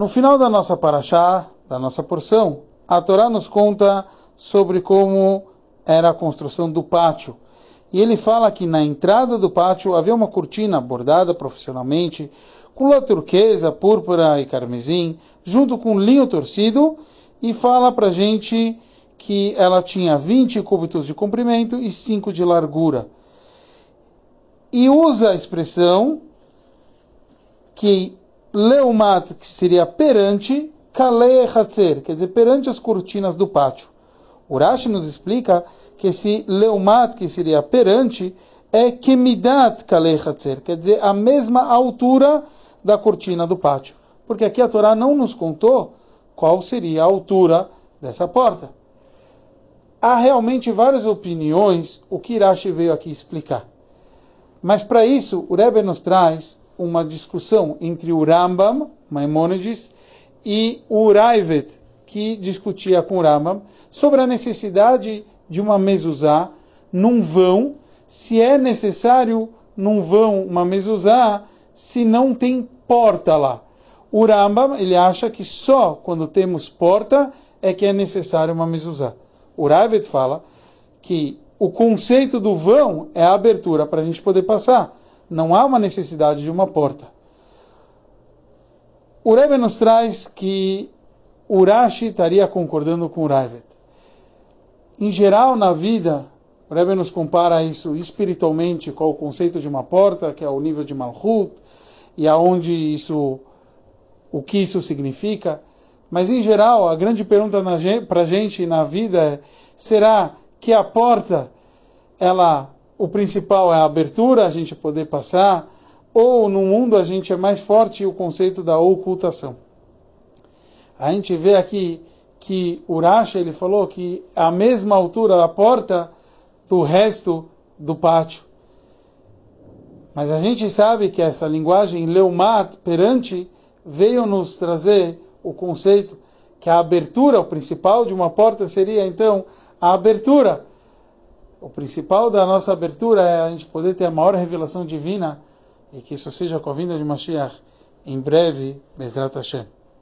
No final da nossa paraxá, da nossa porção, a Torá nos conta sobre como era a construção do pátio. E ele fala que na entrada do pátio havia uma cortina bordada profissionalmente, com lã turquesa, púrpura e carmesim, junto com linho torcido, e fala para gente que ela tinha 20 cúbitos de comprimento e 5 de largura. E usa a expressão que leumat, que seria perante, kalei hatzer, quer dizer, perante as cortinas do pátio. Urashi nos explica que esse leumat, que seria perante, é kemidat kalei hatzer, quer dizer, a mesma altura da cortina do pátio. Porque aqui a Torá não nos contou qual seria a altura dessa porta. Há realmente várias opiniões o que Irashi veio aqui explicar. Mas para isso, o Rebbe nos traz uma discussão entre o Rambam, Maimonides, e o Uraivet, que discutia com o Rambam, sobre a necessidade de uma mezuzá num vão, se é necessário num vão uma mezuzá, se não tem porta lá. O Rambam, ele acha que só quando temos porta é que é necessário uma mezuzá. O Uraivet fala que o conceito do vão é a abertura para a gente poder passar não há uma necessidade de uma porta. O Rebbe nos traz que Urashi estaria concordando com o Raivet. Em geral, na vida, o Rebbe nos compara isso espiritualmente com o conceito de uma porta, que é o nível de Malchut, e aonde isso, o que isso significa. Mas, em geral, a grande pergunta para a gente na vida é, será que a porta, ela o principal é a abertura, a gente poder passar, ou no mundo a gente é mais forte o conceito da ocultação. A gente vê aqui que Urash ele falou que a mesma altura da porta do resto do pátio. Mas a gente sabe que essa linguagem leumat, perante, veio nos trazer o conceito que a abertura, o principal de uma porta seria então a abertura o principal da nossa abertura é a gente poder ter a maior revelação divina e que isso seja com a vinda de Mashiach em breve, Bezrat Hashem.